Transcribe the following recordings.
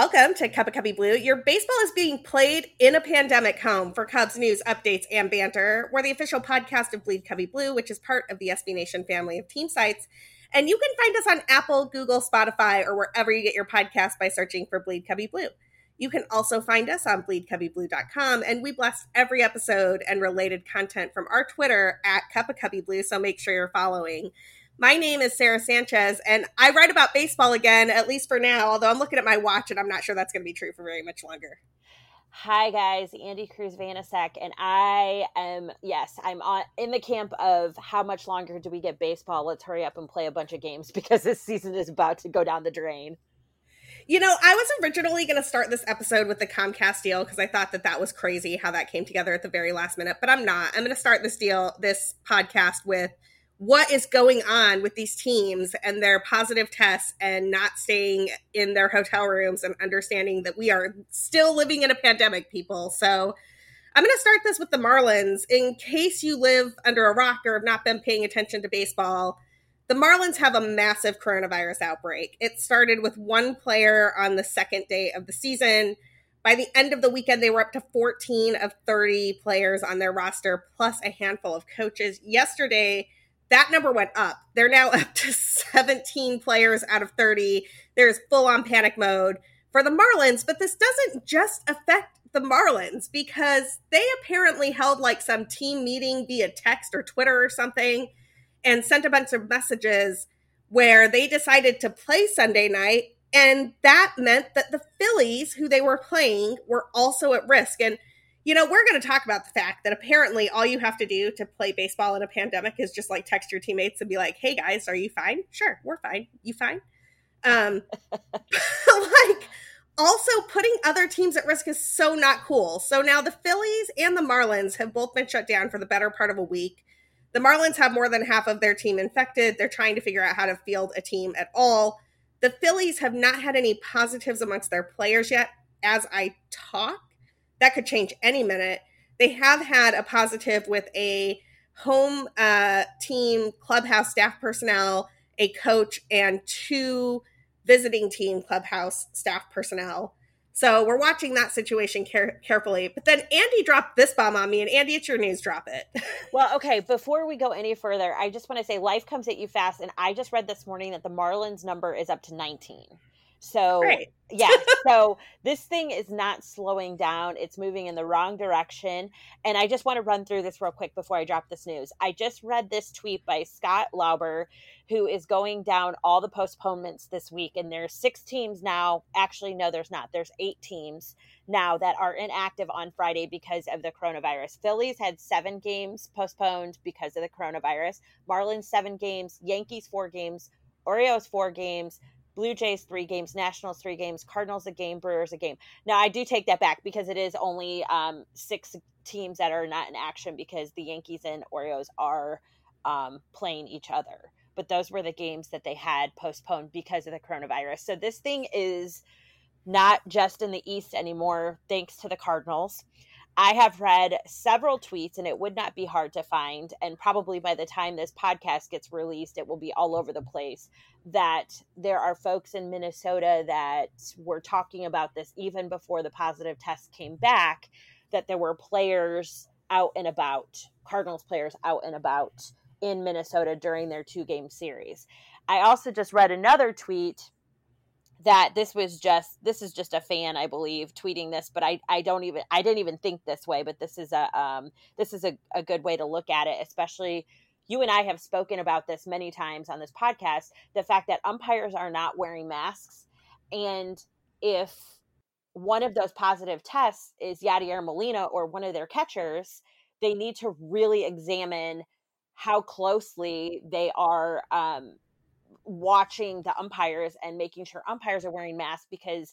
Welcome to Cup of Cubby Blue. Your baseball is being played in a pandemic home for Cubs news, updates, and banter. We're the official podcast of Bleed Cubby Blue, which is part of the SB Nation family of team sites. And you can find us on Apple, Google, Spotify, or wherever you get your podcast by searching for Bleed Cubby Blue. You can also find us on bleedcubbyblue.com, and we blast every episode and related content from our Twitter at Cup of Cubby Blue, so make sure you're following. My name is Sarah Sanchez, and I write about baseball again, at least for now, although I'm looking at my watch and I'm not sure that's going to be true for very much longer. Hi guys, Andy Cruz Vanasek, and I am yes, I'm on in the camp of how much longer do we get baseball? Let's hurry up and play a bunch of games because this season is about to go down the drain. You know, I was originally going to start this episode with the Comcast deal because I thought that that was crazy how that came together at the very last minute, but I'm not. I'm going to start this deal, this podcast with what is going on with these teams and their positive tests and not staying in their hotel rooms and understanding that we are still living in a pandemic, people. So I'm going to start this with the Marlins. In case you live under a rock or have not been paying attention to baseball, the Marlins have a massive coronavirus outbreak. It started with one player on the second day of the season. By the end of the weekend, they were up to 14 of 30 players on their roster, plus a handful of coaches. Yesterday, that number went up. They're now up to 17 players out of 30. There's full on panic mode for the Marlins, but this doesn't just affect the Marlins because they apparently held like some team meeting via text or Twitter or something and sent a bunch of messages where they decided to play Sunday night. And that meant that the Phillies, who they were playing, were also at risk. And you know, we're going to talk about the fact that apparently all you have to do to play baseball in a pandemic is just like text your teammates and be like, "Hey guys, are you fine?" Sure, we're fine. You fine? Um like also putting other teams at risk is so not cool. So now the Phillies and the Marlins have both been shut down for the better part of a week. The Marlins have more than half of their team infected. They're trying to figure out how to field a team at all. The Phillies have not had any positives amongst their players yet as I talk that could change any minute. They have had a positive with a home uh, team clubhouse staff personnel, a coach, and two visiting team clubhouse staff personnel. So we're watching that situation care- carefully. But then Andy dropped this bomb on me, and Andy, it's your news. Drop it. well, okay. Before we go any further, I just want to say life comes at you fast, and I just read this morning that the Marlins number is up to 19. So right. yeah, so this thing is not slowing down. It's moving in the wrong direction. And I just want to run through this real quick before I drop this news. I just read this tweet by Scott Lauber, who is going down all the postponements this week. And there's six teams now. Actually, no, there's not. There's eight teams now that are inactive on Friday because of the coronavirus. Phillies had seven games postponed because of the coronavirus. Marlins seven games, Yankees four games, Orioles four games, Blue Jays three games, Nationals three games, Cardinals a game, Brewers a game. Now I do take that back because it is only um, six teams that are not in action because the Yankees and Orioles are um, playing each other. But those were the games that they had postponed because of the coronavirus. So this thing is not just in the East anymore, thanks to the Cardinals. I have read several tweets, and it would not be hard to find. And probably by the time this podcast gets released, it will be all over the place. That there are folks in Minnesota that were talking about this even before the positive test came back, that there were players out and about, Cardinals players out and about in Minnesota during their two game series. I also just read another tweet that this was just this is just a fan i believe tweeting this but i i don't even i didn't even think this way but this is a um this is a, a good way to look at it especially you and i have spoken about this many times on this podcast the fact that umpires are not wearing masks. And if one of those positive tests is yadier molina or one of their catchers they need to really examine how closely they are um, watching the umpires and making sure umpires are wearing masks because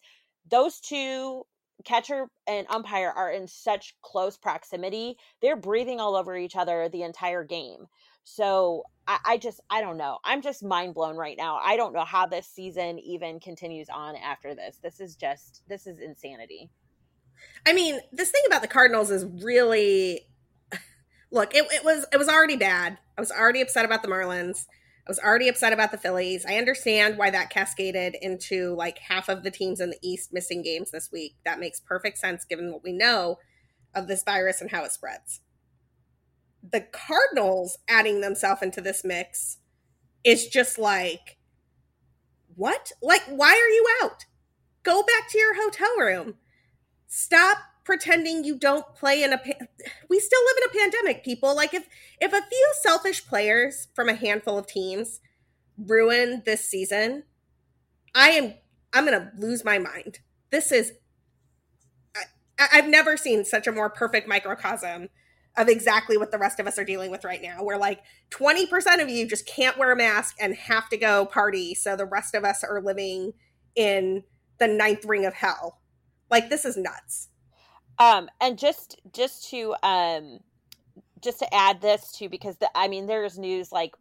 those two catcher and umpire are in such close proximity they're breathing all over each other the entire game. So I, I, just i don't know. I'm just mind blown right now. I don't know how this season even continues on after this. This is just this is insanity. I mean this thing about the cardinals is really look it, it was it was already bad. I was already upset about the marlins I was already upset about the Phillies. I understand why that cascaded into like half of the teams in the East missing games this week. That makes perfect sense given what we know of this virus and how it spreads. The Cardinals adding themselves into this mix is just like, what? Like, why are you out? Go back to your hotel room. Stop pretending you don't play in a we still live in a pandemic people. Like if if a few selfish players from a handful of teams ruin this season i am i'm gonna lose my mind. This is I, i've never seen such a more perfect microcosm of exactly what the rest of us are dealing with right now where like 20% of you just can't wear a mask and have to go party so the rest of us are living in the ninth ring of hell. Like this is nuts um, and just just to um, just to add this to because the, I mean there's news like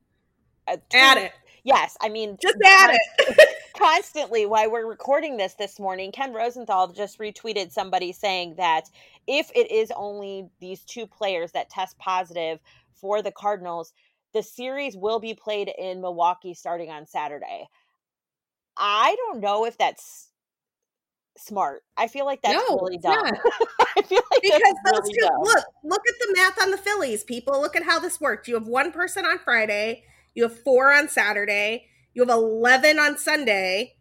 uh, add it. Yes, I mean just add it constantly. While we're recording this this morning, Ken Rosenthal just retweeted somebody saying that if it is only these two players that test positive for the Cardinals, the series will be played in Milwaukee starting on Saturday. I don't know if that's smart. I feel like that's no, really dumb. I feel like because those really two dumb. look look at the math on the Phillies. People look at how this worked. You have one person on Friday, you have four on Saturday, you have eleven on Sunday,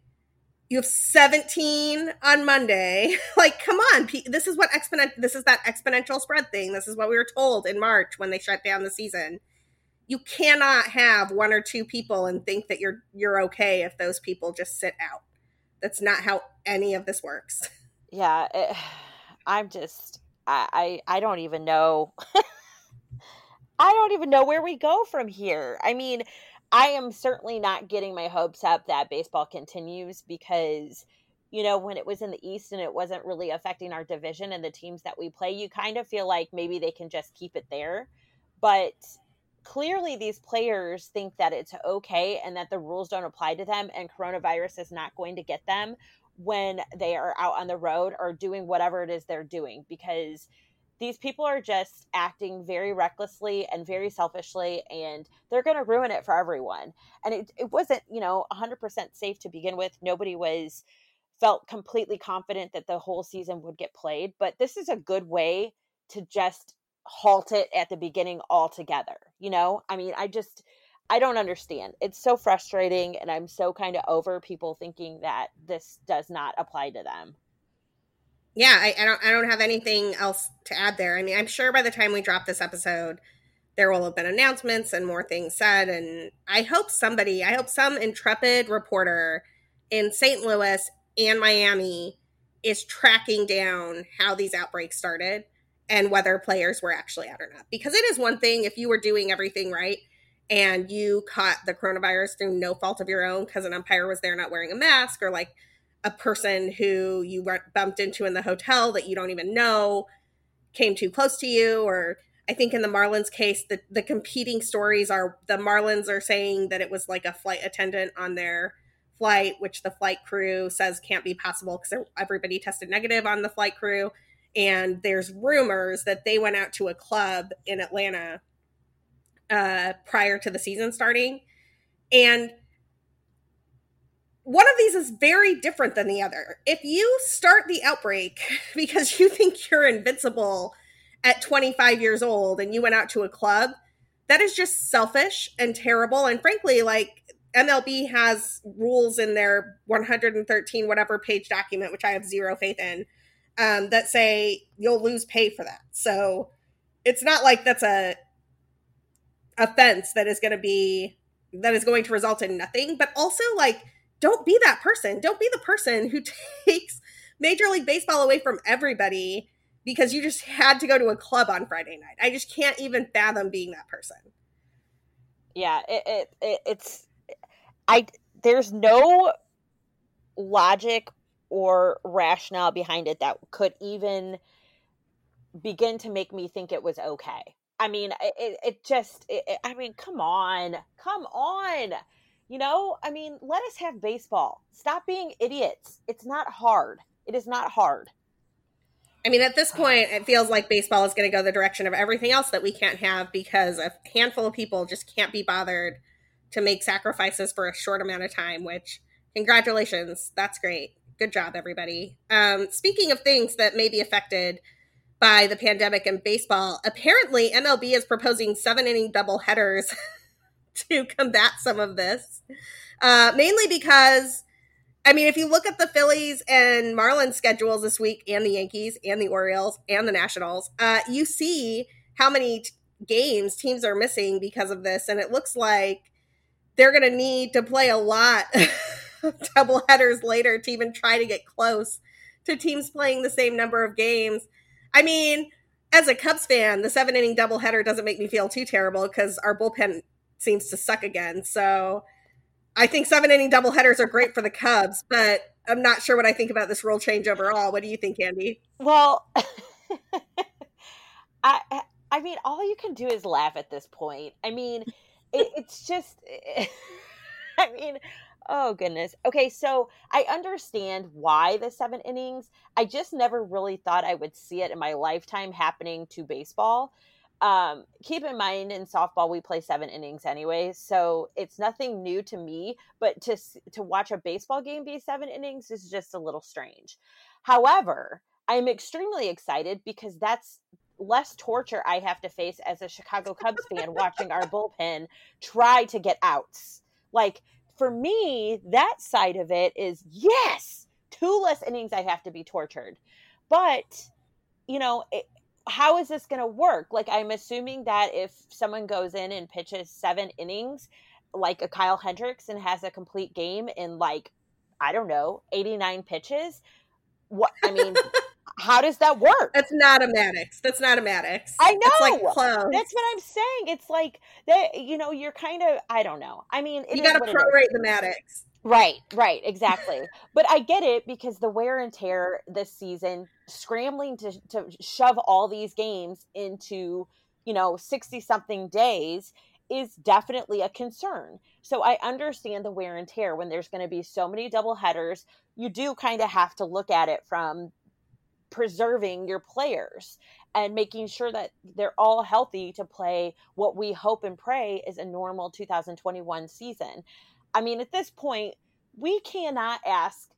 you have seventeen on Monday. like, come on, this is what exponent. This is that exponential spread thing. This is what we were told in March when they shut down the season. You cannot have one or two people and think that you're you're okay if those people just sit out. That's not how any of this works. Yeah, it, I'm just I, I I don't even know. I don't even know where we go from here. I mean, I am certainly not getting my hopes up that baseball continues because you know, when it was in the East and it wasn't really affecting our division and the teams that we play, you kind of feel like maybe they can just keep it there. But clearly these players think that it's okay and that the rules don't apply to them and coronavirus is not going to get them when they are out on the road or doing whatever it is they're doing because these people are just acting very recklessly and very selfishly and they're going to ruin it for everyone and it, it wasn't you know 100% safe to begin with nobody was felt completely confident that the whole season would get played but this is a good way to just halt it at the beginning altogether. You know, I mean, I just, I don't understand. It's so frustrating, and I'm so kind of over people thinking that this does not apply to them. Yeah, I, I don't. I don't have anything else to add there. I mean, I'm sure by the time we drop this episode, there will have been announcements and more things said. And I hope somebody, I hope some intrepid reporter in St. Louis and Miami is tracking down how these outbreaks started and whether players were actually out or not. Because it is one thing if you were doing everything right and you caught the coronavirus through no fault of your own because an umpire was there not wearing a mask or like a person who you bumped into in the hotel that you don't even know came too close to you or I think in the Marlins case the the competing stories are the Marlins are saying that it was like a flight attendant on their flight which the flight crew says can't be possible because everybody tested negative on the flight crew. And there's rumors that they went out to a club in Atlanta uh, prior to the season starting. And one of these is very different than the other. If you start the outbreak because you think you're invincible at 25 years old and you went out to a club, that is just selfish and terrible. And frankly, like MLB has rules in their 113 whatever page document, which I have zero faith in, um, that say you'll lose pay for that. So it's not like that's a offense that is going to be that is going to result in nothing. But also, like, don't be that person. Don't be the person who takes Major League Baseball away from everybody because you just had to go to a club on Friday night. I just can't even fathom being that person. Yeah, it, it, it it's I there's no logic or rationale behind it that could even begin to make me think it was okay. I mean, it, it just, it, I mean, come on, come on. You know, I mean, let us have baseball. Stop being idiots. It's not hard. It is not hard. I mean, at this point, it feels like baseball is going to go the direction of everything else that we can't have because a handful of people just can't be bothered to make sacrifices for a short amount of time, which congratulations. That's great. Good job, everybody. Um, speaking of things that may be affected by the pandemic and baseball, apparently MLB is proposing seven inning double headers to combat some of this. Uh, mainly because, I mean, if you look at the Phillies and Marlins schedules this week, and the Yankees, and the Orioles, and the Nationals, uh, you see how many t- games teams are missing because of this. And it looks like they're going to need to play a lot of double headers later to even try to get close to teams playing the same number of games. I mean, as a Cubs fan, the seven inning doubleheader doesn't make me feel too terrible because our bullpen seems to suck again. So I think seven inning doubleheaders are great for the Cubs, but I'm not sure what I think about this rule change overall. What do you think, Andy? Well, I I mean, all you can do is laugh at this point. I mean, it, it's just, I mean, Oh goodness. Okay, so I understand why the seven innings. I just never really thought I would see it in my lifetime happening to baseball. Um, keep in mind in softball we play seven innings anyway, so it's nothing new to me. But to to watch a baseball game be seven innings is just a little strange. However, I'm extremely excited because that's less torture I have to face as a Chicago Cubs fan watching our bullpen try to get outs. Like for me, that side of it is yes, two less innings I have to be tortured. But, you know, it, how is this going to work? Like, I'm assuming that if someone goes in and pitches seven innings, like a Kyle Hendricks, and has a complete game in like, I don't know, 89 pitches, what, I mean, how does that work? That's not a Maddux. That's not a Maddux. I know. It's like close. That's what I'm saying. It's like that. You know, you're kind of. I don't know. I mean, you got to prorate the Maddux. Right, right, exactly. but I get it because the wear and tear this season, scrambling to to shove all these games into you know sixty something days is definitely a concern. So I understand the wear and tear when there's going to be so many double headers. You do kind of have to look at it from preserving your players and making sure that they're all healthy to play what we hope and pray is a normal 2021 season. I mean, at this point, we cannot ask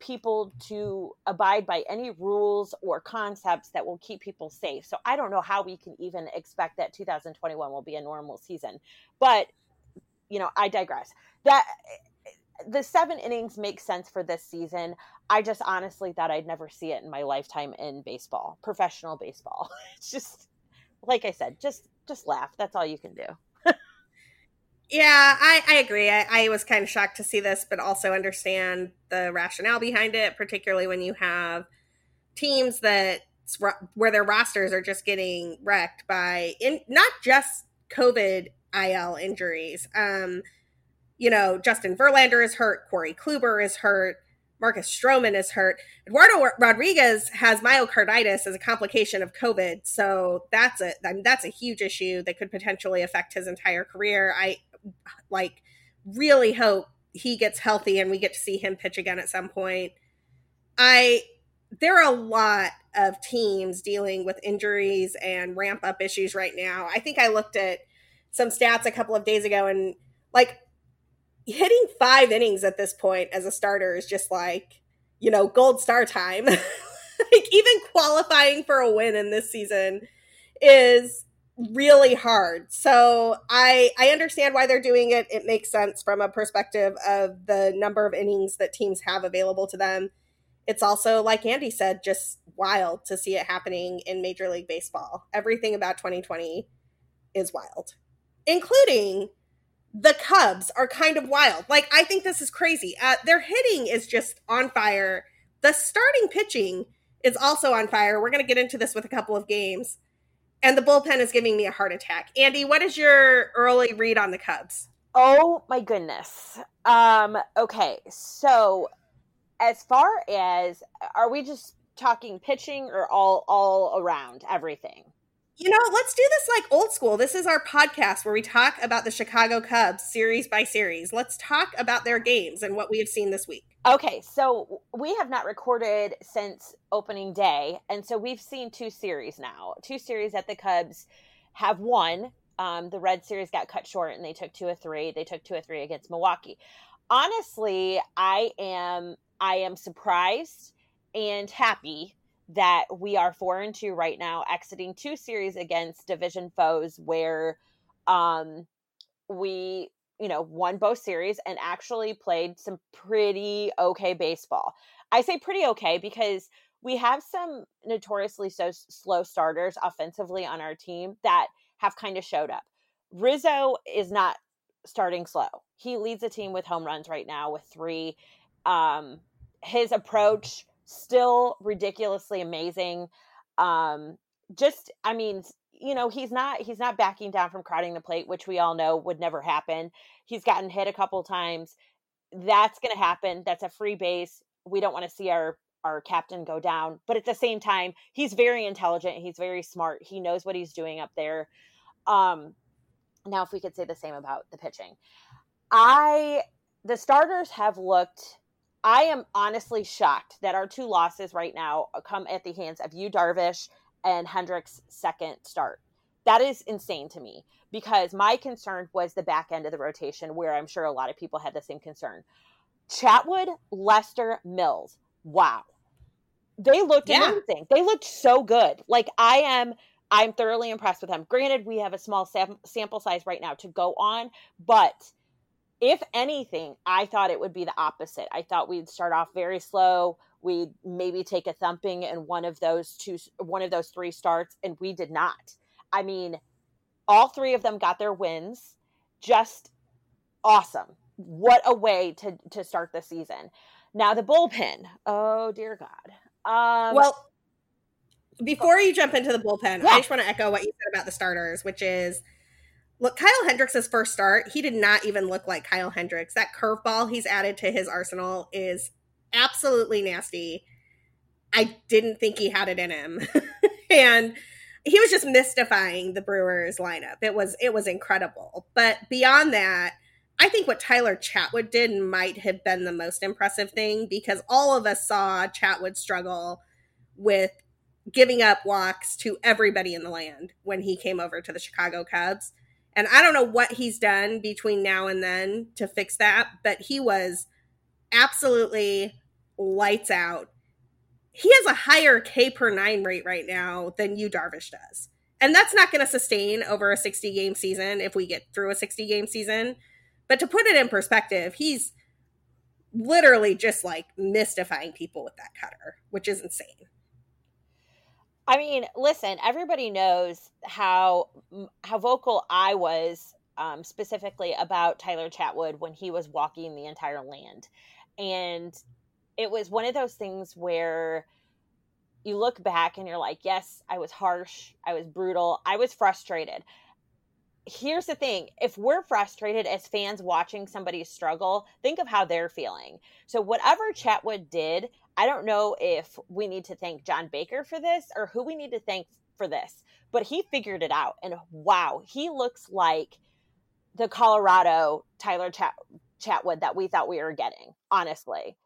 people to abide by any rules or concepts that will keep people safe. So I don't know how we can even expect that 2021 will be a normal season. But you know, I digress. That the seven innings makes sense for this season. I just honestly thought I'd never see it in my lifetime in baseball, professional baseball. It's just like I said, just just laugh. That's all you can do. yeah, I, I agree. I, I was kind of shocked to see this, but also understand the rationale behind it, particularly when you have teams that where their rosters are just getting wrecked by in not just COVID IL injuries. Um, you know, Justin Verlander is hurt, Corey Kluber is hurt, Marcus Stroman is hurt. Eduardo Rodriguez has myocarditis as a complication of COVID, so that's a I mean, that's a huge issue that could potentially affect his entire career. I like really hope he gets healthy and we get to see him pitch again at some point. I there are a lot of teams dealing with injuries and ramp up issues right now. I think I looked at some stats a couple of days ago and like hitting five innings at this point as a starter is just like, you know, gold star time. like even qualifying for a win in this season is really hard. So I I understand why they're doing it. It makes sense from a perspective of the number of innings that teams have available to them. It's also like Andy said just wild to see it happening in Major League Baseball. Everything about 2020 is wild, including the Cubs are kind of wild. Like, I think this is crazy. Uh, their hitting is just on fire. The starting pitching is also on fire. We're going to get into this with a couple of games. And the bullpen is giving me a heart attack. Andy, what is your early read on the Cubs? Oh my goodness. Um, okay, so as far as are we just talking pitching or all all around everything? You know, let's do this like old school. This is our podcast where we talk about the Chicago Cubs series by series. Let's talk about their games and what we have seen this week. Okay, so we have not recorded since opening day, and so we've seen two series now. Two series that the Cubs have won. um, the Red Series got cut short and they took two of three. They took two of three against Milwaukee. Honestly, I am I am surprised and happy that we are four and two right now, exiting two series against division foes where um, we you know won both series and actually played some pretty okay baseball. I say pretty okay because we have some notoriously so slow starters offensively on our team that have kind of showed up. Rizzo is not starting slow. He leads the team with home runs right now with three. Um, his approach still ridiculously amazing. Um, just, I mean, you know, he's not he's not backing down from crowding the plate, which we all know would never happen. He's gotten hit a couple times. That's going to happen. That's a free base. We don't want to see our our captain go down, but at the same time, he's very intelligent. He's very smart. He knows what he's doing up there. Um, now, if we could say the same about the pitching, I the starters have looked. I am honestly shocked that our two losses right now uh, come at the hands of Yu, Darvish and Hendricks' second start. That is insane to me because my concern was the back end of the rotation, where I'm sure a lot of people had the same concern. Chatwood, Lester, Mills. Wow. They looked yeah. amazing. They looked so good. Like I am I'm thoroughly impressed with them. Granted, we have a small sam- sample size right now to go on, but if anything, I thought it would be the opposite. I thought we'd start off very slow. We'd maybe take a thumping in one of those two, one of those three starts, and we did not. I mean, all three of them got their wins. Just awesome. What a way to to start the season. Now the bullpen. Oh dear God. Um, well, before you jump into the bullpen, yeah. I just want to echo what you said about the starters, which is look, Kyle Hendricks' first start, he did not even look like Kyle Hendricks. That curveball he's added to his arsenal is absolutely nasty. I didn't think he had it in him. and he was just mystifying the Brewers lineup. It was it was incredible. But beyond that, I think what Tyler Chatwood did might have been the most impressive thing because all of us saw Chatwood struggle with giving up walks to everybody in the land when he came over to the Chicago Cubs. And I don't know what he's done between now and then to fix that, but he was absolutely lights out. He has a higher K per nine rate right now than Yu Darvish does. And that's not going to sustain over a 60 game season if we get through a 60 game season. But to put it in perspective, he's literally just like mystifying people with that cutter, which is insane. I mean, listen, everybody knows how how vocal I was um, specifically about Tyler Chatwood when he was walking the entire land, and it was one of those things where you look back and you're like, yes, I was harsh, I was brutal, I was frustrated. Here's the thing if we're frustrated as fans watching somebody struggle, think of how they're feeling. So, whatever Chatwood did, I don't know if we need to thank John Baker for this or who we need to thank for this, but he figured it out. And wow, he looks like the Colorado Tyler Chat- Chatwood that we thought we were getting, honestly.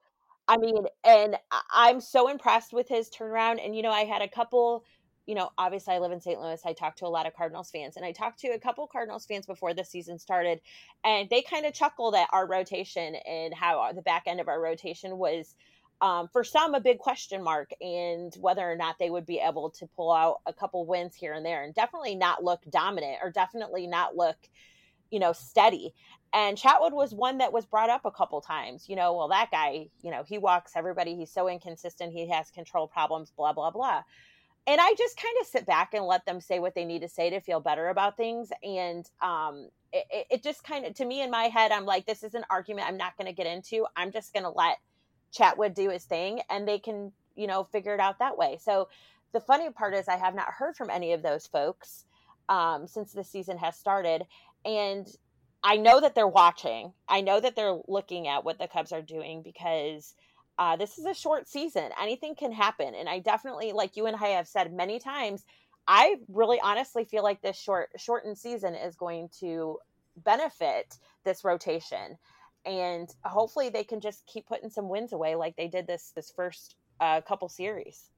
I mean, and I'm so impressed with his turnaround. And, you know, I had a couple, you know, obviously I live in St. Louis. I talked to a lot of Cardinals fans, and I talked to a couple Cardinals fans before the season started, and they kind of chuckled at our rotation and how the back end of our rotation was um, for some a big question mark and whether or not they would be able to pull out a couple wins here and there and definitely not look dominant or definitely not look you know steady. And chatwood was one that was brought up a couple times you know well that guy you know he walks everybody he's so inconsistent he has control problems blah blah blah. And i just kind of sit back and let them say what they need to say to feel better about things. And um, it, it just kind of to me in my head i'm like this is an argument i'm not going to get into. I'm just going to let Chatwood do his thing and they can, you know, figure it out that way. So the funny part is I have not heard from any of those folks um, since the season has started. And I know that they're watching. I know that they're looking at what the Cubs are doing because uh, this is a short season. Anything can happen. And I definitely, like you and I have said many times, I really honestly feel like this short shortened season is going to benefit this rotation and hopefully they can just keep putting some wins away like they did this this first uh, couple series.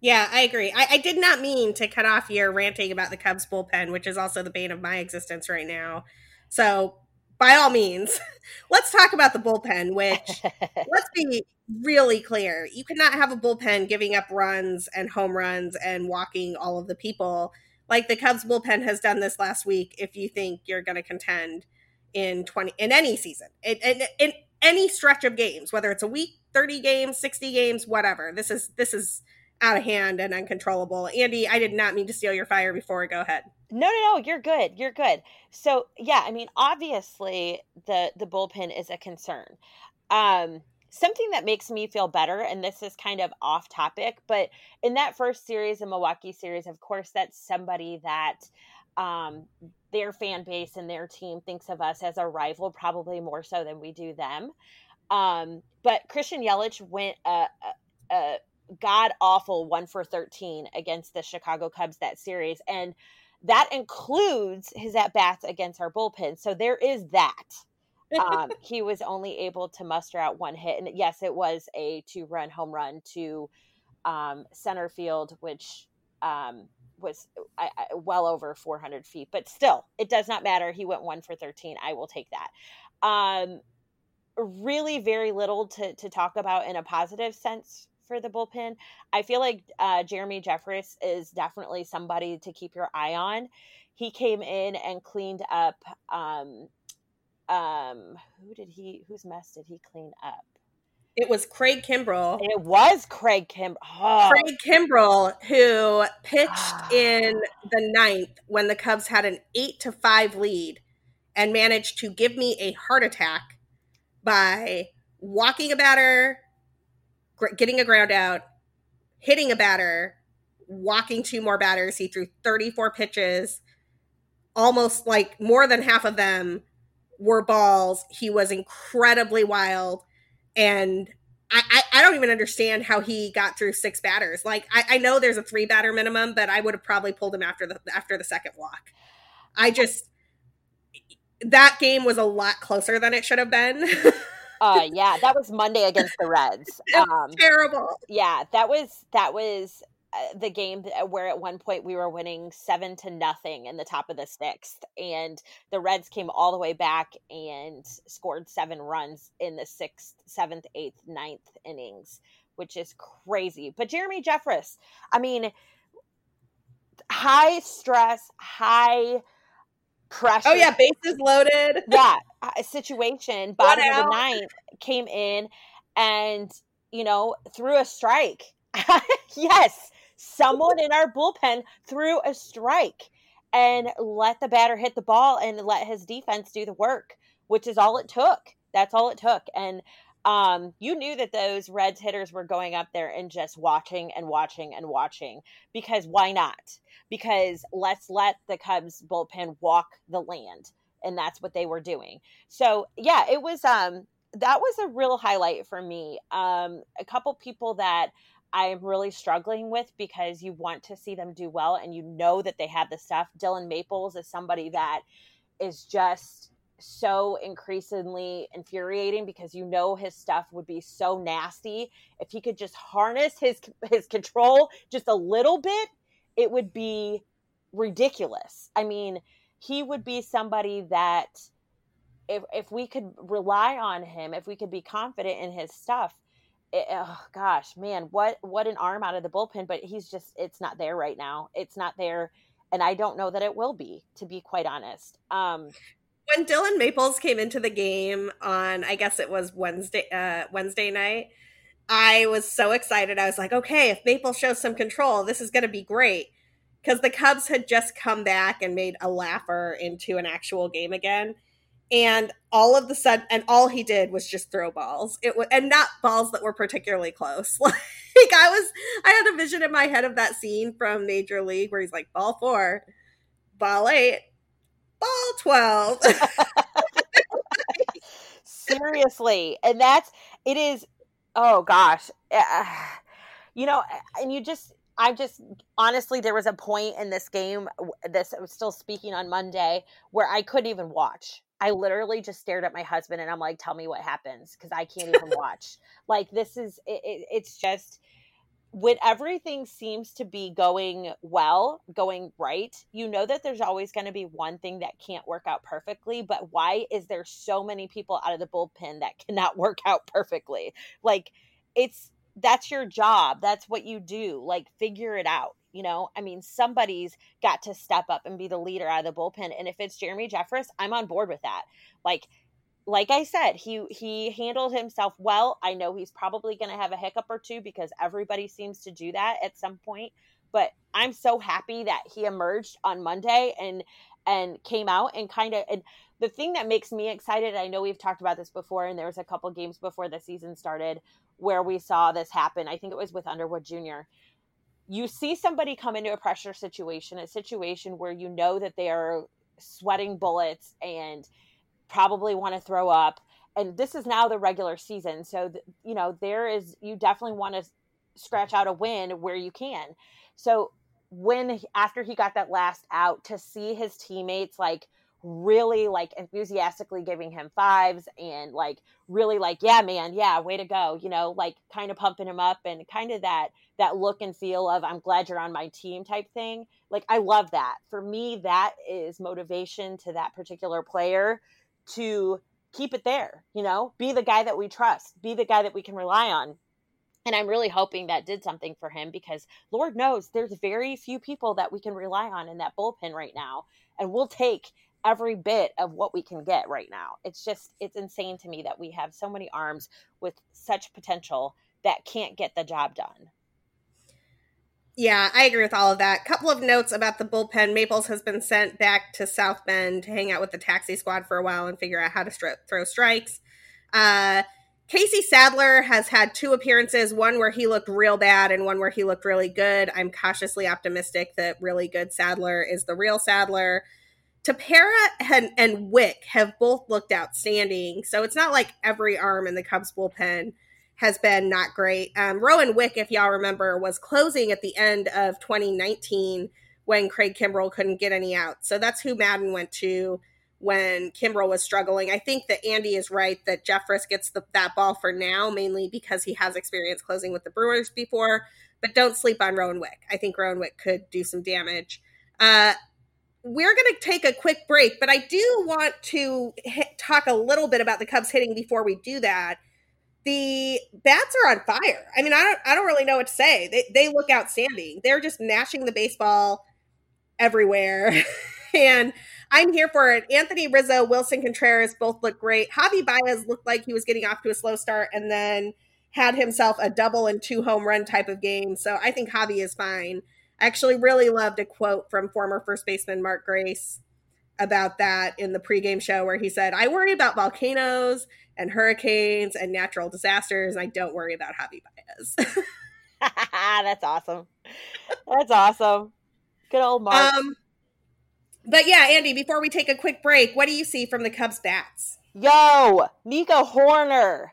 Yeah, I agree. I, I, did not mean to cut off your ranting about the Cubs bullpen, which is also the bane of my existence right now. So, by all means, let's talk about the bullpen, which, let's be really clear. You cannot have a bullpen giving up runs and home runs and walking all of the people like the Cubs bullpen has done this last week if you think you're going to contend in 20 in any season. In, in, in any stretch of games, whether it's a week, 30 games, 60 games, whatever. This is this is out of hand and uncontrollable. Andy, I did not mean to steal your fire before. Go ahead. No, no, no, you're good. You're good. So, yeah, I mean, obviously the the bullpen is a concern. Um something that makes me feel better and this is kind of off topic, but in that first series, the Milwaukee series, of course, that's somebody that um their fan base and their team thinks of us as a rival probably more so than we do them. Um, but Christian Yelich went a, a, a god awful one for 13 against the Chicago Cubs that series. And that includes his at bats against our bullpen. So there is that. um, he was only able to muster out one hit. And yes, it was a two run home run to um, center field, which um, was I, I, well over 400 feet. But still, it does not matter. He went one for 13. I will take that. Um, really, very little to, to talk about in a positive sense for the bullpen. I feel like uh, Jeremy Jeffress is definitely somebody to keep your eye on. He came in and cleaned up. Um, um, who did he? Whose mess did he clean up? It was Craig Kimbrel. It was Craig Kimbrel. Oh. Craig Kimbrel, who pitched in the ninth when the Cubs had an eight to five lead and managed to give me a heart attack by walking a batter, getting a ground out, hitting a batter, walking two more batters. He threw 34 pitches, almost like more than half of them were balls. He was incredibly wild. And I, I, I don't even understand how he got through six batters. Like I, I know there's a three batter minimum, but I would have probably pulled him after the after the second walk. I just that game was a lot closer than it should have been. uh yeah, that was Monday against the Reds. Um, terrible. Yeah, that was that was the game uh, where at one point we were winning seven to nothing in the top of the sixth, and the Reds came all the way back and scored seven runs in the sixth, seventh, eighth, ninth innings, which is crazy. But Jeremy Jeffress, I mean, high stress, high pressure. Oh yeah, bases loaded. yeah, situation. Bottom of the ninth came in and you know threw a strike. yes, someone in our bullpen threw a strike and let the batter hit the ball and let his defense do the work, which is all it took. That's all it took. And um, you knew that those Reds hitters were going up there and just watching and watching and watching because why not? Because let's let the Cubs bullpen walk the land. And that's what they were doing. So yeah, it was um that was a real highlight for me. Um, a couple people that I'm really struggling with because you want to see them do well and you know that they have the stuff. Dylan Maples is somebody that is just so increasingly infuriating because you know his stuff would be so nasty if he could just harness his his control just a little bit it would be ridiculous i mean he would be somebody that if if we could rely on him if we could be confident in his stuff it, oh gosh, man, what what an arm out of the bullpen, but he's just it's not there right now. It's not there, and I don't know that it will be, to be quite honest. Um, when Dylan Maples came into the game on, I guess it was Wednesday uh, Wednesday night, I was so excited. I was like, okay, if Maples shows some control, this is going to be great. Because the Cubs had just come back and made a laugher into an actual game again and all of the sudden and all he did was just throw balls it was and not balls that were particularly close like i was i had a vision in my head of that scene from major league where he's like ball four ball eight ball 12 seriously and that's it is oh gosh uh, you know and you just I just honestly, there was a point in this game. This I was still speaking on Monday where I couldn't even watch. I literally just stared at my husband and I'm like, tell me what happens because I can't even watch. like, this is, it, it, it's just, when everything seems to be going well, going right, you know that there's always going to be one thing that can't work out perfectly. But why is there so many people out of the bullpen that cannot work out perfectly? Like, it's that's your job. That's what you do. Like, figure it out. You know, I mean, somebody's got to step up and be the leader out of the bullpen. And if it's Jeremy Jeffress, I'm on board with that. Like, like I said, he he handled himself well. I know he's probably going to have a hiccup or two because everybody seems to do that at some point. But I'm so happy that he emerged on Monday and and came out and kind of and the thing that makes me excited. I know we've talked about this before, and there was a couple games before the season started where we saw this happen. I think it was with Underwood Jr. You see somebody come into a pressure situation, a situation where you know that they are sweating bullets and probably want to throw up. And this is now the regular season. So, you know, there is, you definitely want to scratch out a win where you can. So, when after he got that last out, to see his teammates like really like enthusiastically giving him fives and like really like yeah man yeah way to go you know like kind of pumping him up and kind of that that look and feel of i'm glad you're on my team type thing like i love that for me that is motivation to that particular player to keep it there, you know, be the guy that we trust, be the guy that we can rely on. And I'm really hoping that did something for him because Lord knows there's very few people that we can rely on in that bullpen right now. And we'll take every bit of what we can get right now. It's just, it's insane to me that we have so many arms with such potential that can't get the job done. Yeah, I agree with all of that. Couple of notes about the bullpen. Maples has been sent back to South Bend to hang out with the taxi squad for a while and figure out how to stri- throw strikes. Uh, Casey Sadler has had two appearances, one where he looked real bad and one where he looked really good. I'm cautiously optimistic that really good Sadler is the real Sadler. Tepera and, and Wick have both looked outstanding. So it's not like every arm in the Cubs bullpen – has been not great. Um, Rowan Wick, if y'all remember, was closing at the end of 2019 when Craig Kimbrel couldn't get any out. So that's who Maddon went to when Kimbrel was struggling. I think that Andy is right that Jeffress gets the, that ball for now, mainly because he has experience closing with the Brewers before. But don't sleep on Rowan Wick. I think Rowan Wick could do some damage. Uh, we're going to take a quick break, but I do want to hit, talk a little bit about the Cubs hitting before we do that the bats are on fire. I mean, I don't, I don't really know what to say. They, they look outstanding. They're just mashing the baseball everywhere. and I'm here for it. Anthony Rizzo, Willson Contreras both look great. Javi Baez looked like he was getting off to a slow start and then had himself a double and two home run type of game. So I think Javi is fine. I actually really loved a quote from former first baseman Mark Grace about that in the pregame show where he said, I worry about volcanoes and hurricanes and natural disasters. And I don't worry about Javi Baez. That's awesome. That's awesome. Good old Mark. Um, but yeah, Andy, before we take a quick break, what do you see from the Cubs bats? Yo, Nico Hoerner,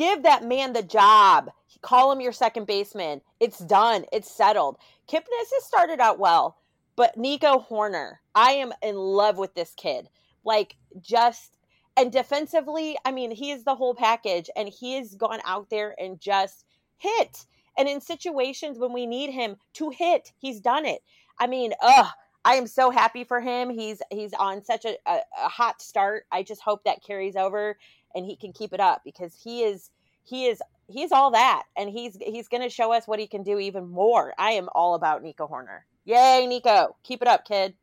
Give that man the job. Call him your second baseman. It's done. It's settled. Kipnis has started out well, but Nico Hoerner, I am in love with this kid. Like, just and defensively, I mean, he is the whole package and he has gone out there and just hit. And in situations when we need him to hit, he's done it. I mean, ugh, I am so happy for him. He's he's on such a, a, a hot start. I just hope that carries over and he can keep it up because he is he is he's all that and he's he's to show us what he can do even more. I am all about Nico Hoerner. Yay, Nico. Keep it up, kid.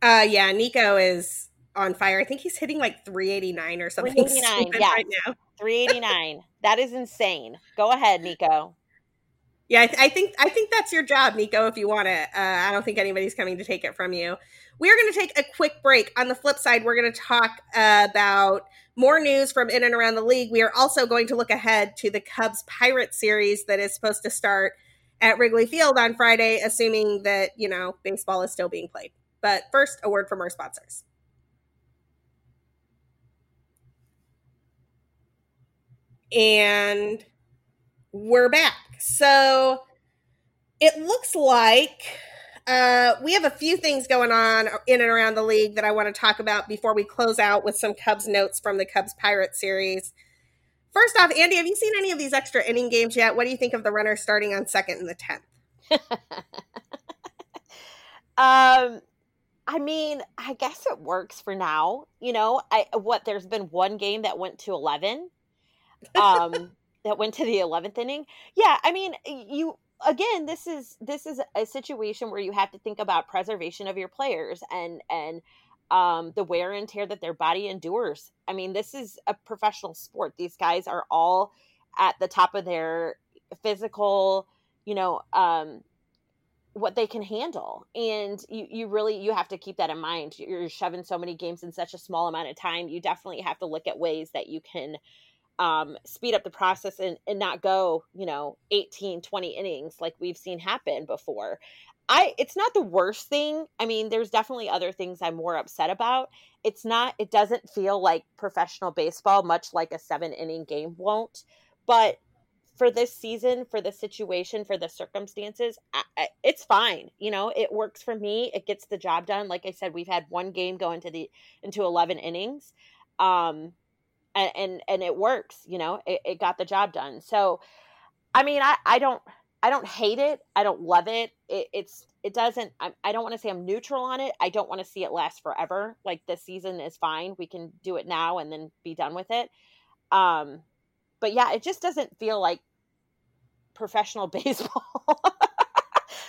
Uh yeah, Nico is on fire. I think he's hitting like 389 or something. 389, yeah. Right now. 389. that is insane. Go ahead, Nico. Yeah, I, th- I, think I think that's your job, Nico. If you want it, uh, I don't think anybody's coming to take it from you. We are going to take a quick break. On the flip side, we're going to talk uh, about more news from in and around the league. We are also going to look ahead to the Cubs Pirate series that is supposed to start at Wrigley Field on Friday, assuming that you know baseball is still being played. But first, a word from our sponsors. and we're back. So it looks like uh, we have a few things going on in and around the league that I want to talk about before we close out with some Cubs notes from the Cubs Pirate series. First off, Andy, have you seen any of these extra inning games yet? What do you think of the runner starting on second in the tenth? um, I mean, I guess it works for now. You know, I what there's been one game that went to eleven, um, that went to the eleventh inning. Yeah, I mean, you again. This is this is a situation where you have to think about preservation of your players and and um, the wear and tear that their body endures. I mean, this is a professional sport. These guys are all at the top of their physical, you know, um, what they can handle. And you, you really you have to keep that in mind. You're shoving so many games in such a small amount of time. You definitely have to look at ways that you can um, speed up the process and, and not go, you know, 18, 20 innings like we've seen happen before. I it's not the worst thing. I mean, there's definitely other things I'm more upset about. It's not it doesn't feel like professional baseball much like a 7 inning game won't. But for this season, for the situation, for the circumstances, I, I, it's fine. You know, it works for me. It gets the job done. Like I said, we've had one game go into the into 11 innings. Um and and, and it works, you know. It, it got the job done. So I mean, I I don't I don't hate it. I don't love it. it it's it doesn't. I, I don't want to say I'm neutral on it. I don't want to see it last forever. Like this season is fine. We can do it now and then be done with it. Um, but yeah, it just doesn't feel like professional baseball.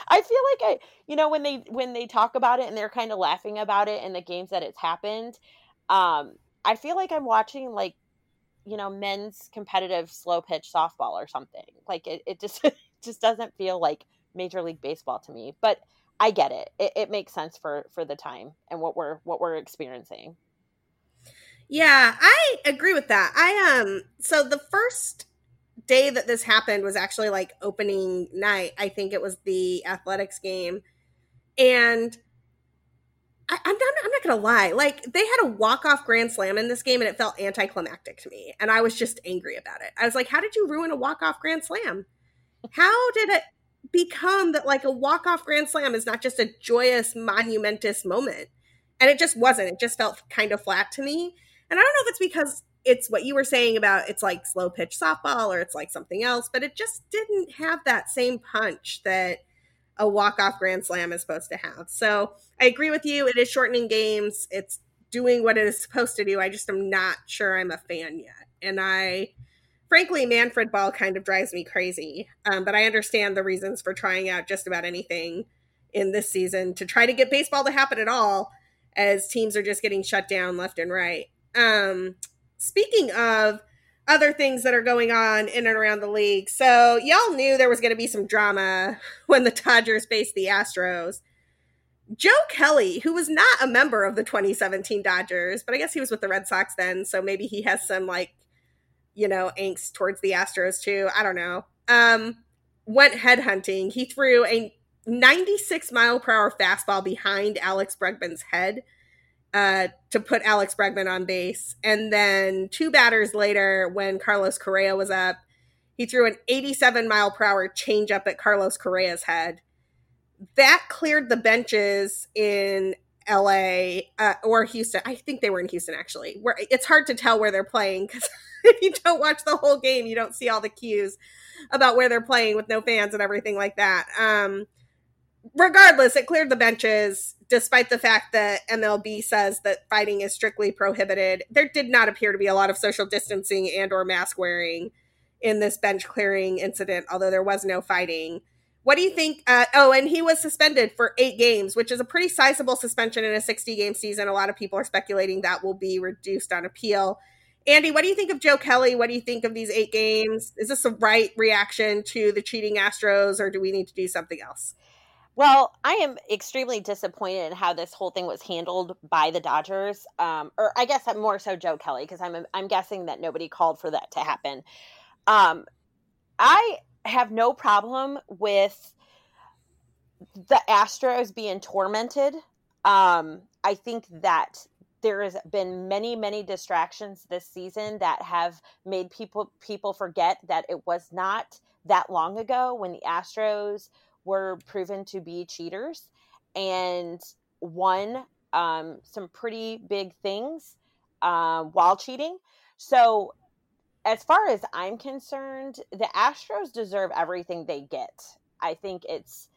I feel like I, you know, when they when they talk about it and they're kind of laughing about it and the games that it's happened, um, I feel like I'm watching like, you know, men's competitive slow pitch softball or something. Like it, it just just doesn't feel like Major League Baseball to me. But I get it. it. It makes sense for for the time and what we're what we're experiencing. Yeah, I agree with that. I um so the first day that this happened was actually like opening night. I think it was the athletics game. And I, am not I'm not gonna lie. Like they had a walk-off grand slam in this game and it felt anticlimactic to me. And I was just angry about it. I was like, how did you ruin a walk-off grand slam? How did it become that like a walk-off grand slam is not just a joyous, monumentous moment? And it just wasn't. It just felt kind of flat to me. And I don't know if it's because it's what you were saying about it's like slow pitch softball or it's like something else, but it just didn't have that same punch that a walk off grand slam is supposed to have. So I agree with you. It is shortening games. It's doing what it is supposed to do. I just am not sure I'm a fan yet. And I, frankly, Manfred Ball kind of drives me crazy. Um, but I understand the reasons for trying out just about anything in this season to try to get baseball to happen at all as teams are just getting shut down left and right. Um, speaking of other things that are going on in and around the league, so y'all knew there was going to be some drama when the Dodgers faced the Astros. Joe Kelly, who was not a member of the 2017 Dodgers, but I guess he was with the Red Sox then, so maybe he has some like, you know, angst towards the Astros too. I don't know. Um, went headhunting. He threw a 96 mile per hour fastball behind Alex Bregman's head uh, to put Alex Bregman on base. And then two batters later, when Carlos Correa was up, he threw an 87 mile per hour changeup at Carlos Correa's head. That cleared the benches in LA uh, or Houston. I think they were in Houston actually. Where it's hard to tell where they're playing because if you don't watch the whole game, you don't see all the cues about where they're playing with no fans and everything like that. Um, regardless, it cleared the benches despite the fact that MLB says that fighting is strictly prohibited. There did not appear to be a lot of social distancing and or mask wearing in this bench clearing incident, although there was no fighting. What do you think? Uh, oh, and he was suspended for eight games, which is a pretty sizable suspension in a 60 game season. A lot of people are speculating that will be reduced on appeal. Andy, what do you think of Joe Kelly? What do you think of these eight games? Is this the right reaction to the cheating Astros, or do we need to do something else? Well, I am extremely disappointed in how this whole thing was handled by the Dodgers, um, or I guess I'm more so Joe Kelly because I'm I'm guessing that nobody called for that to happen. Um, I have no problem with the Astros being tormented. Um, I think that there has been many many distractions this season that have made people people forget that it was not that long ago when the Astros were proven to be cheaters and won um, some pretty big things uh, while cheating. So as far as I'm concerned, the Astros deserve everything they get. I think it's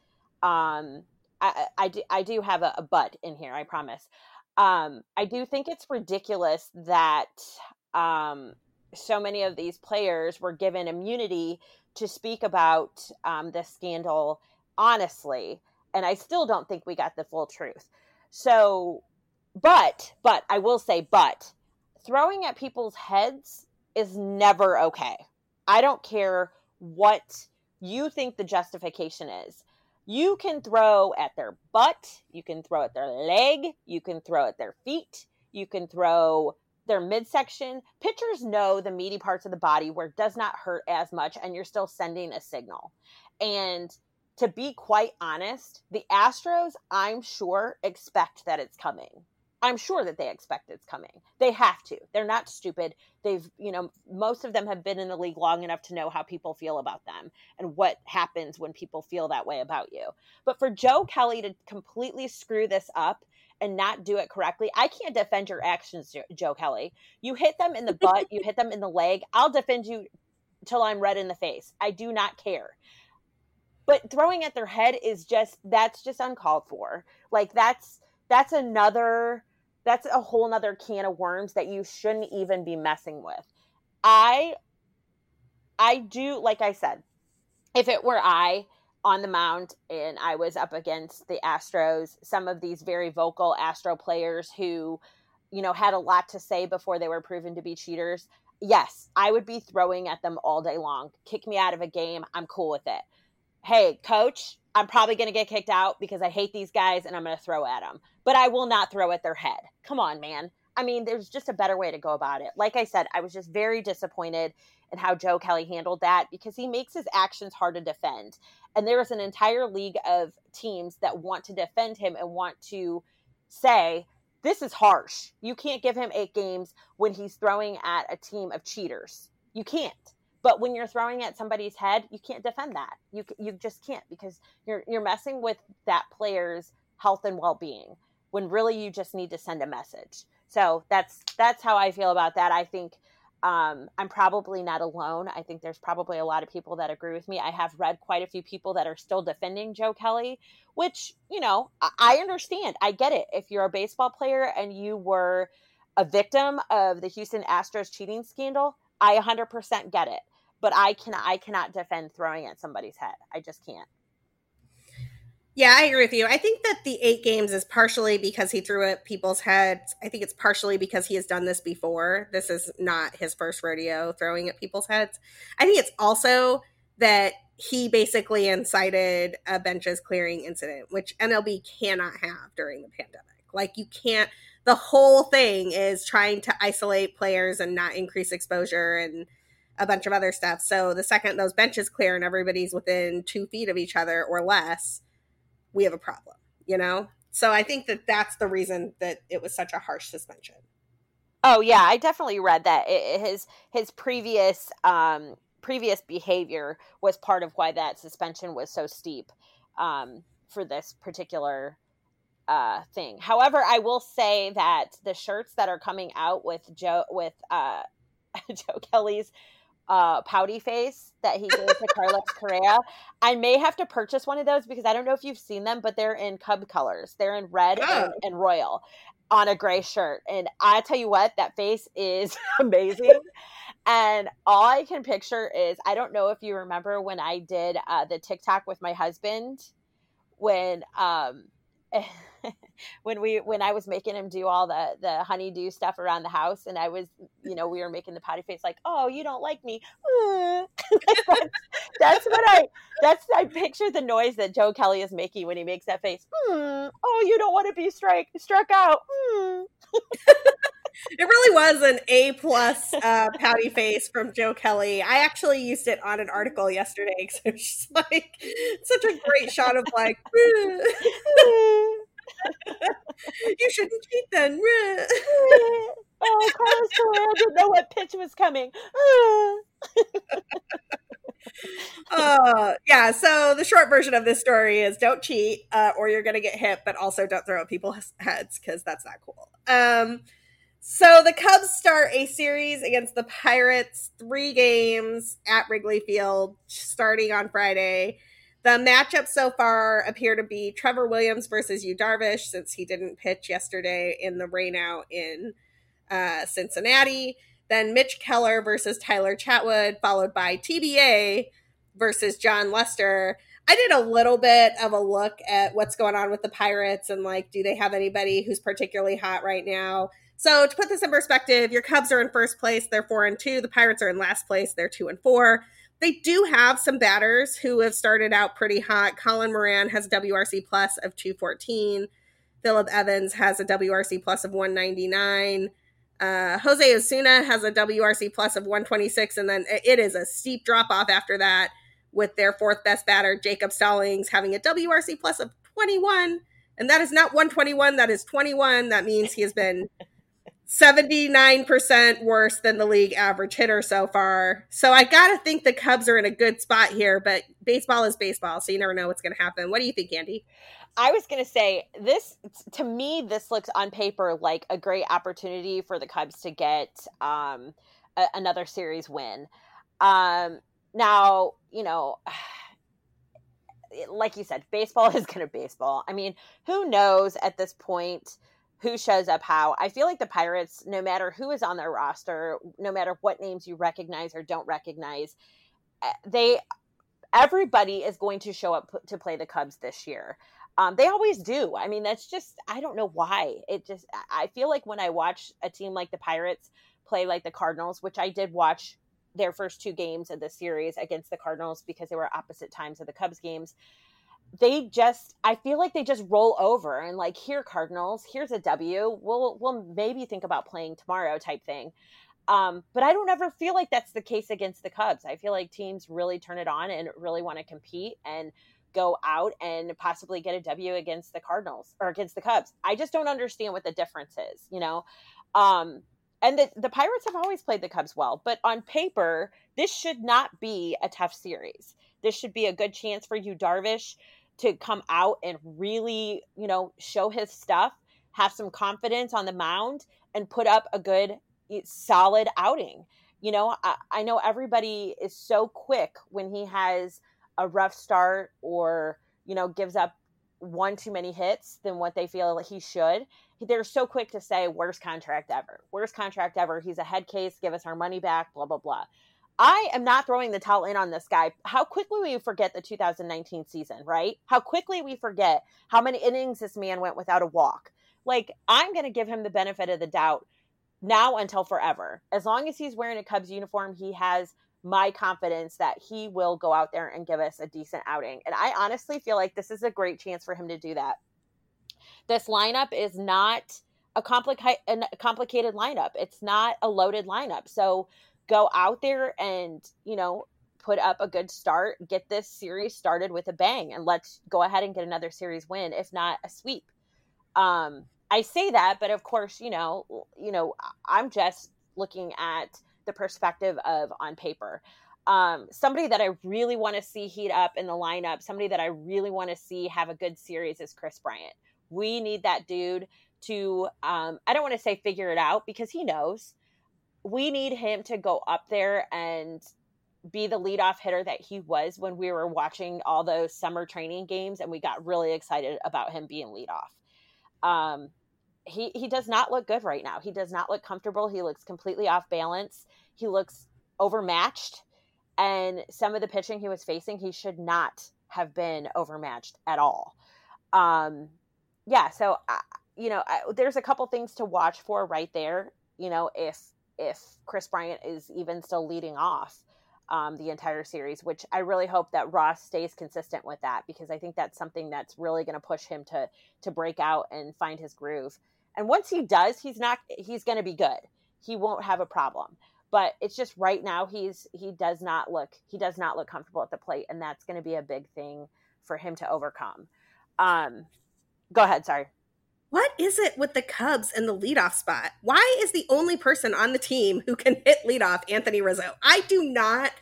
um I I do, I do have a, a but in here, I promise. Um I do think it's ridiculous that um so many of these players were given immunity to speak about um, this scandal honestly and i still don't think we got the full truth so but but i will say but throwing at people's heads is never okay. I don't care what you think the justification is. You can throw at their butt, you can throw at their leg, you can throw at their feet, you can throw their midsection. Pitchers know the meaty parts of the body where it does not hurt as much and you're still sending a signal. And to be quite honest, the Astros, I'm sure, expect that it's coming. I'm sure that they expect it's coming. They have to. They're not stupid. They've, you know, most of them have been in the league long enough to know how people feel about them and what happens when people feel that way about you. But for Joe Kelly to completely screw this up and not do it correctly, I can't defend your actions, Joe Kelly. You hit them in the butt, you hit them in the leg. I'll defend you till I'm red in the face. I do not care. But throwing at their head is just that's just uncalled for. Like that's that's another that's a whole nother can of worms that you shouldn't even be messing with. I i do like i said if it were i on the mound and i was up against the astros some of these very vocal astro players who you know had a lot to say before they were proven to be cheaters yes i would be throwing at them all day long. Kick me out of a game. I'm cool with it. Hey coach I'm probably going to get kicked out because I hate these guys and I'm going to throw at them. But I will not throw at their head. Come on, man. I mean, there's just a better way to go about it. Like I said, I was just very disappointed in how Joe Kelly handled that because he makes his actions hard to defend. And there is an entire league of teams that want to defend him and want to say, this is harsh. You can't give him eight games when he's throwing at a team of cheaters. You can't. But when you're throwing at somebody's head, you can't defend that. You you just can't because you're you're messing with that player's health and well-being when really you just need to send a message. So that's that's how I feel about that. I think um, I'm probably not alone. I think there's probably a lot of people that agree with me. I have read quite a few people that are still defending Joe Kelly, which, you know, I understand. I get it. If you're a baseball player and you were a victim of the Houston Astros cheating scandal, I 100% get it but I can I cannot defend throwing at somebody's head. I just can't. Yeah, I agree with you. I think that the eight games is partially because he threw at people's heads. I think it's partially because he has done this before. This is not his first rodeo throwing at people's heads. I think it's also that he basically incited a benches clearing incident, which MLB cannot have during the pandemic. Like, you can't, the whole thing is trying to isolate players and not increase exposure and a bunch of other stuff. So the second those benches clear and everybody's within two feet of each other or less, we have a problem, you know? So I think that that's the reason that it was such a harsh suspension. Oh yeah, I definitely read that it, his his previous um, previous behavior was part of why that suspension was so steep um, for this particular uh, thing. However, I will say that the shirts that are coming out with Joe with uh, Joe Kelly's uh, pouty face that he gave to Carlos Correa. I may have to purchase one of those because I don't know if you've seen them, but they're in Cub colors. They're in red oh. and, and, royal on a gray shirt. And I tell you what, that face is amazing. and all I can picture is I don't know if you remember when I did uh, the TikTok with my husband when um when we when I was making him do all the the honeydew stuff around the house, and I was you know we were making the potty face like, oh, you don't like me. that's, that's, what I that's I picture the noise that Joe Kelly is making when he makes that face. Mm, oh, you don't want to be strike struck out. Mm. it really was an A plus uh, pouty face from Joe Kelly. I actually used it on an article yesterday because it was just like such a great shot of like. you shouldn't cheat then. oh, Carlos Correa didn't know what pitch was coming. uh, yeah, so the short version of this story is don't cheat uh, or you're going to get hit, but also don't throw at people's heads because that's not cool. Um, So the Cubs start a series against the Pirates, three games at Wrigley Field, starting on Friday. The matchups so far appear to be Trevor Williams versus Yu Darvish, since he didn't pitch yesterday in the rainout in uh, Cincinnati. Then Mitch Keller versus Tyler Chatwood, followed by TBA versus Jon Lester. I did a little bit of a look at what's going on with the Pirates and like, do they have anybody who's particularly hot right now? So to put this in perspective, your Cubs are in first place, they're four and two. The Pirates are in last place, they're two and four. They do have some batters who have started out pretty hot. Colin Moran has a WRC plus of 214. Phillip Evans has a WRC plus of 199. Uh, Jose Osuna has a WRC plus of 126, and then it is a steep drop off after that with their fourth best batter, Jacob Stallings, having a WRC plus of 21. And that is not 121, that is 21. That means he has been 79% worse than the league average hitter so far. So I got to think the Cubs are in a good spot here, but baseball is baseball, so you never know what's going to happen. What do you think, Andy? I was going to say this to me this looks on paper like a great opportunity for the Cubs to get um, a, another series win. Um, now, you know, like you said, baseball is going to baseball. I mean, who knows at this point who shows up how. I feel like the Pirates, no matter who is on their roster, no matter what names you recognize or don't recognize, eh, they everybody is going to show up to play the Cubs this year. Um, they always do. I mean, that's just I don't know why. It just I feel like when I watch a team like the Pirates play like the Cardinals, which I did watch their first two games of the series against the Cardinals because they were opposite times of the Cubs games they just I feel like they just roll over and like here Cardinals, here's a W. We'll we'll maybe think about playing tomorrow type thing. Um, but I don't ever feel like that's the case against the Cubs. I feel like teams really turn it on and really want to compete and go out and possibly get a W against the Cardinals or against the Cubs. I just don't understand what the difference is, you know. Um, and the, the Pirates have always played the Cubs well, but on paper, this should not be a tough series. This should be a good chance for Yu Darvish to come out and really, you know, show his stuff, have some confidence on the mound, and put up a good, solid outing. You know, I, I know everybody is so quick when he has a rough start or, you know, gives up one too many hits than what they feel he should. They're so quick to say, worst contract ever, worst contract ever. He's a head case, give us our money back, blah, blah, blah. I am not throwing the towel in on this guy. How quickly we forget the 2019 season, right? How quickly we forget how many innings this man went without a walk. Like, I'm going to give him the benefit of the doubt now until forever. As long as he's wearing a Cubs uniform, he has my confidence that he will go out there and give us a decent outing. And I honestly feel like this is a great chance for him to do that. This lineup is not a, complica- a complicated lineup. It's not a loaded lineup. So go out there and, you know, put up a good start, get this series started with a bang, and let's go ahead and get another series win, if not a sweep. Um, I say that, but of course, you know, you know, I'm just looking at the perspective of on paper. Um, somebody that I really want to see heat up in the lineup, somebody that I really want to see have a good series is Kris Bryant. We need that dude to, um, I don't want to say figure it out because he knows, we need him to go up there and be the leadoff hitter that he was when we were watching all those summer training games and we got really excited about him being leadoff. Um, he he does not look good right now. He does not look comfortable. He looks completely off balance. He looks overmatched and some of the pitching he was facing, he should not have been overmatched at all. Um, yeah, so uh, you know, I, there's a couple things to watch for right there. You know, if if Kris Bryant is even still leading off um, the entire series, which I really hope that Ross stays consistent with that because I think that's something that's really going to push him to to break out and find his groove. And once he does, he's not he's going to be good. He won't have a problem. But it's just right now he's he does not look he does not look comfortable at the plate, and that's going to be a big thing for him to overcome. Um, go ahead. Sorry what is it with the Cubs and the leadoff spot? Why is the only person on the team who can hit leadoff Anthony Rizzo? I do not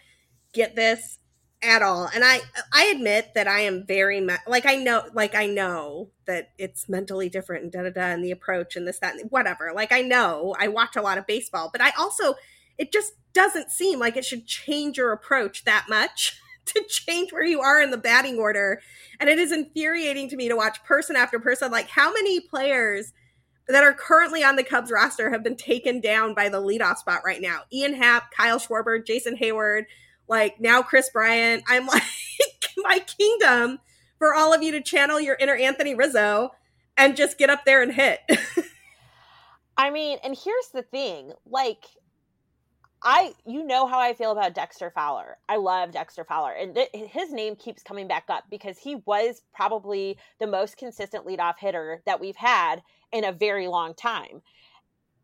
get this at all. And I I admit that I am very me- like I know like I know that it's mentally different and da da da and the approach and this that and whatever. Like I know I watch a lot of baseball, but I also it just doesn't seem like it should change your approach that much to change where you are in the batting order. And it is infuriating to me to watch person after person like how many players that are currently on the Cubs roster have been taken down by the leadoff spot right now. Ian Happ, Kyle Schwarber, Jason Heyward, like now Kris Bryant. I'm like, my kingdom for all of you to channel your inner Anthony Rizzo and just get up there and hit. I mean, and here's the thing like, I, you know how I feel about Dexter Fowler. I love Dexter Fowler, and th- his name keeps coming back up because he was probably the most consistent leadoff hitter that we've had in a very long time.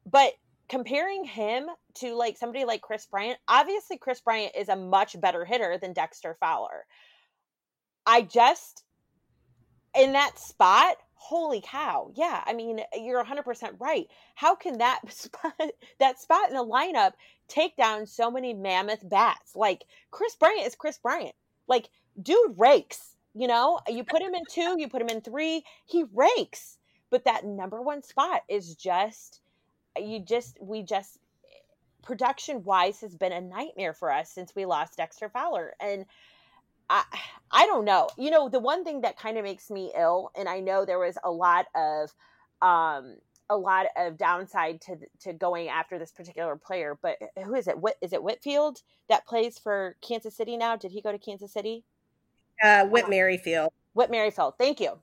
But comparing him to like somebody like Kris Bryant, obviously Kris Bryant is a much better hitter than Dexter Fowler. I just in that spot, holy cow. Yeah, I mean, you're 100% right. How can that spot that spot in the lineup take down so many mammoth bats? Like Kris Bryant is Kris Bryant. Like dude rakes, you know? You put him in 2, you put him in 3, he rakes. But that number 1 spot is just you just we just production wise has been a nightmare for us since we lost Dexter Fowler and I I don't know. You know, the one thing that kind of makes me ill and I know there was a lot of um a lot of downside to to going after this particular player, but who is it? What is it Whitfield that plays for Kansas City now? Did he go to Kansas City? Uh Whit Merrifield. Whit Merrifield. Thank you.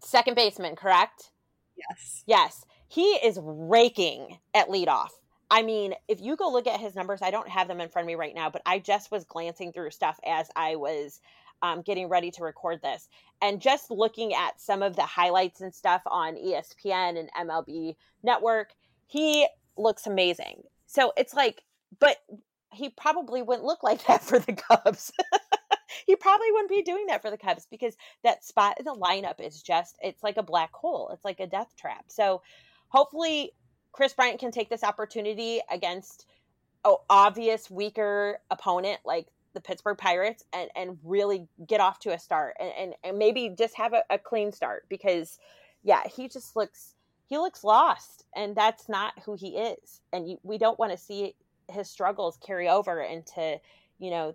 Second baseman, correct? Yes. Yes he is raking at leadoff. I mean, if you go look at his numbers, I don't have them in front of me right now, but I just was glancing through stuff as I was um, getting ready to record this and just looking at some of the highlights and stuff on ESPN and MLB Network. He looks amazing. So it's like, but he probably wouldn't look like that for the Cubs. he probably wouldn't be doing that for the Cubs because that spot in the lineup is just, it's like a black hole. It's like a death trap. So, hopefully Kris Bryant can take this opportunity against an obvious weaker opponent like the Pittsburgh Pirates and, and really get off to a start and, and, and maybe just have a, a clean start because yeah, he just looks he looks lost and that's not who he is. And you, we don't want to see his struggles carry over into, you know,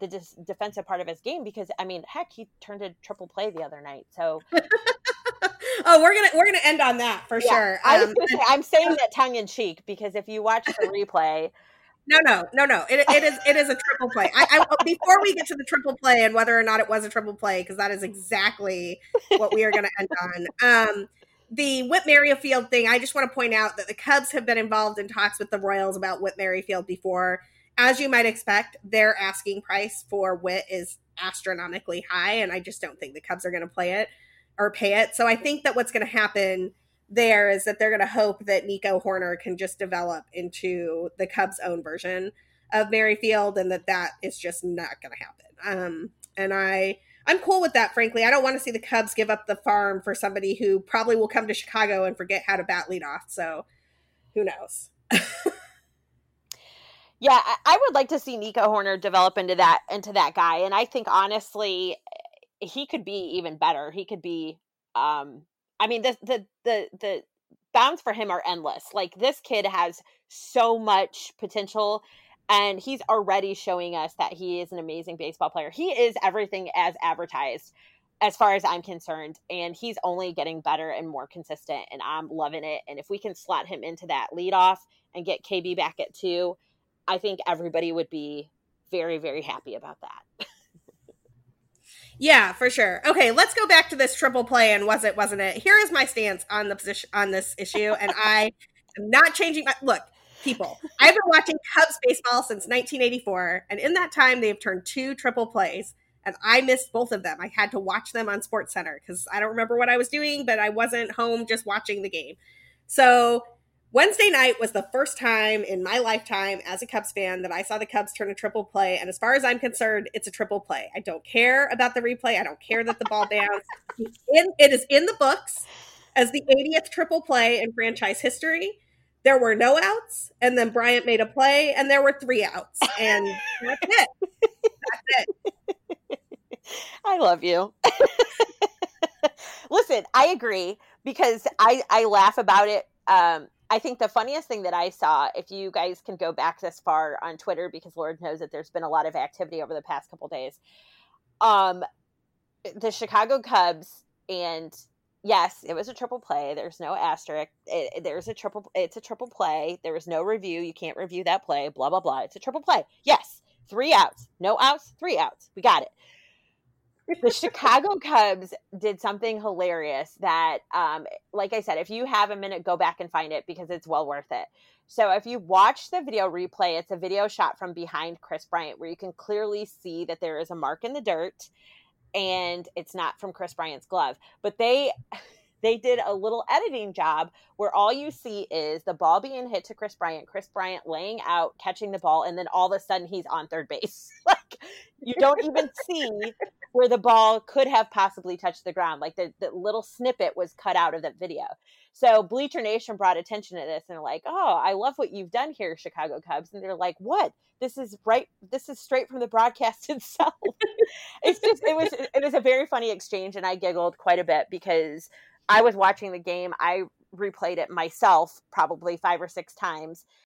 the dis- defensive part of his game because I mean, heck, he turned a triple play the other night. So oh, we're gonna we're gonna end on that for yeah, sure. I was um, say, I'm saying that tongue in cheek because if you watch the replay. No, no, no, no. It, it is it is a triple play. I, I, before we get to the triple play and whether or not it was a triple play, because that is exactly what we are going to end on. Um, the Whit Merrifield thing. I just want to point out that the Cubs have been involved in talks with the Royals about Whit Merrifield before. As you might expect, their asking price for Whit is astronomically high, and I just don't think the Cubs are going to play it or pay it. So I think that what's going to happen there is that they're going to hope that Nico Hoerner can just develop into the Cubs' own version of Merrifield, and that that is just not going to happen. Um, and I I'm cool with that. Frankly, I don't want to see the Cubs give up the farm for somebody who probably will come to Chicago and forget how to bat lead off. So who knows? yeah, I would like to see Nico Hoerner develop into that into that guy, and I think honestly, he could be even better. He could be um I mean the the the the bounds for him are endless. Like this kid has so much potential and he's already showing us that he is an amazing baseball player. He is everything as advertised as far as I'm concerned and he's only getting better and more consistent and I'm loving it and if we can slot him into that lead off and get KB back at 2, I think everybody would be very very happy about that. Yeah, for sure. Okay, let's go back to this triple play and was it, wasn't it? Here is my stance on the position on this issue, and I am not changing my look. People, I've been watching Cubs baseball since 1984, and in that time, they've turned two triple plays, and I missed both of them. I had to watch them on Sports Center because I don't remember what I was doing, but I wasn't home just watching the game. So Wednesday night was the first time in my lifetime as a Cubs fan that I saw the Cubs turn a triple play. And as far as I'm concerned, it's a triple play. I don't care about the replay. I don't care that the ball bounced. it is in the books as the 80th triple play in franchise history. There were no outs, and then Bryant made a play, and there were three outs, and that's it. That's it. I love you. Listen, I agree because I I laugh about it. Um, I think the funniest thing that I saw, if you guys can go back this far on Twitter, because Lord knows that there's been a lot of activity over the past couple days. Um, the Chicago Cubs and yes, it was a triple play. There's no asterisk. It, there's a triple. It's a triple play. There was no review. You can't review that play. Blah blah blah. It's a triple play. Yes, three outs. No outs. Three outs. We got it. The Chicago Cubs did something hilarious that, um, like I said, if you have a minute, go back and find it because it's well worth it. So if you watch the video replay, it's a video shot from behind Kris Bryant where you can clearly see that there is a mark in the dirt and it's not from Kris Bryant's glove. But they they did a little editing job where all you see is the ball being hit to Kris Bryant, Kris Bryant laying out, catching the ball, and then all of a sudden he's on third base. like you don't even see where the ball could have possibly touched the ground. Like the, the little snippet was cut out of that video. So Bleacher Nation brought attention to this and like, oh, I love what you've done here, Chicago Cubs. And they're like, what? This is right. This is straight from the broadcast itself. it's just it was it was a very funny exchange, and I giggled quite a bit because I was watching the game. I replayed it myself probably five or six times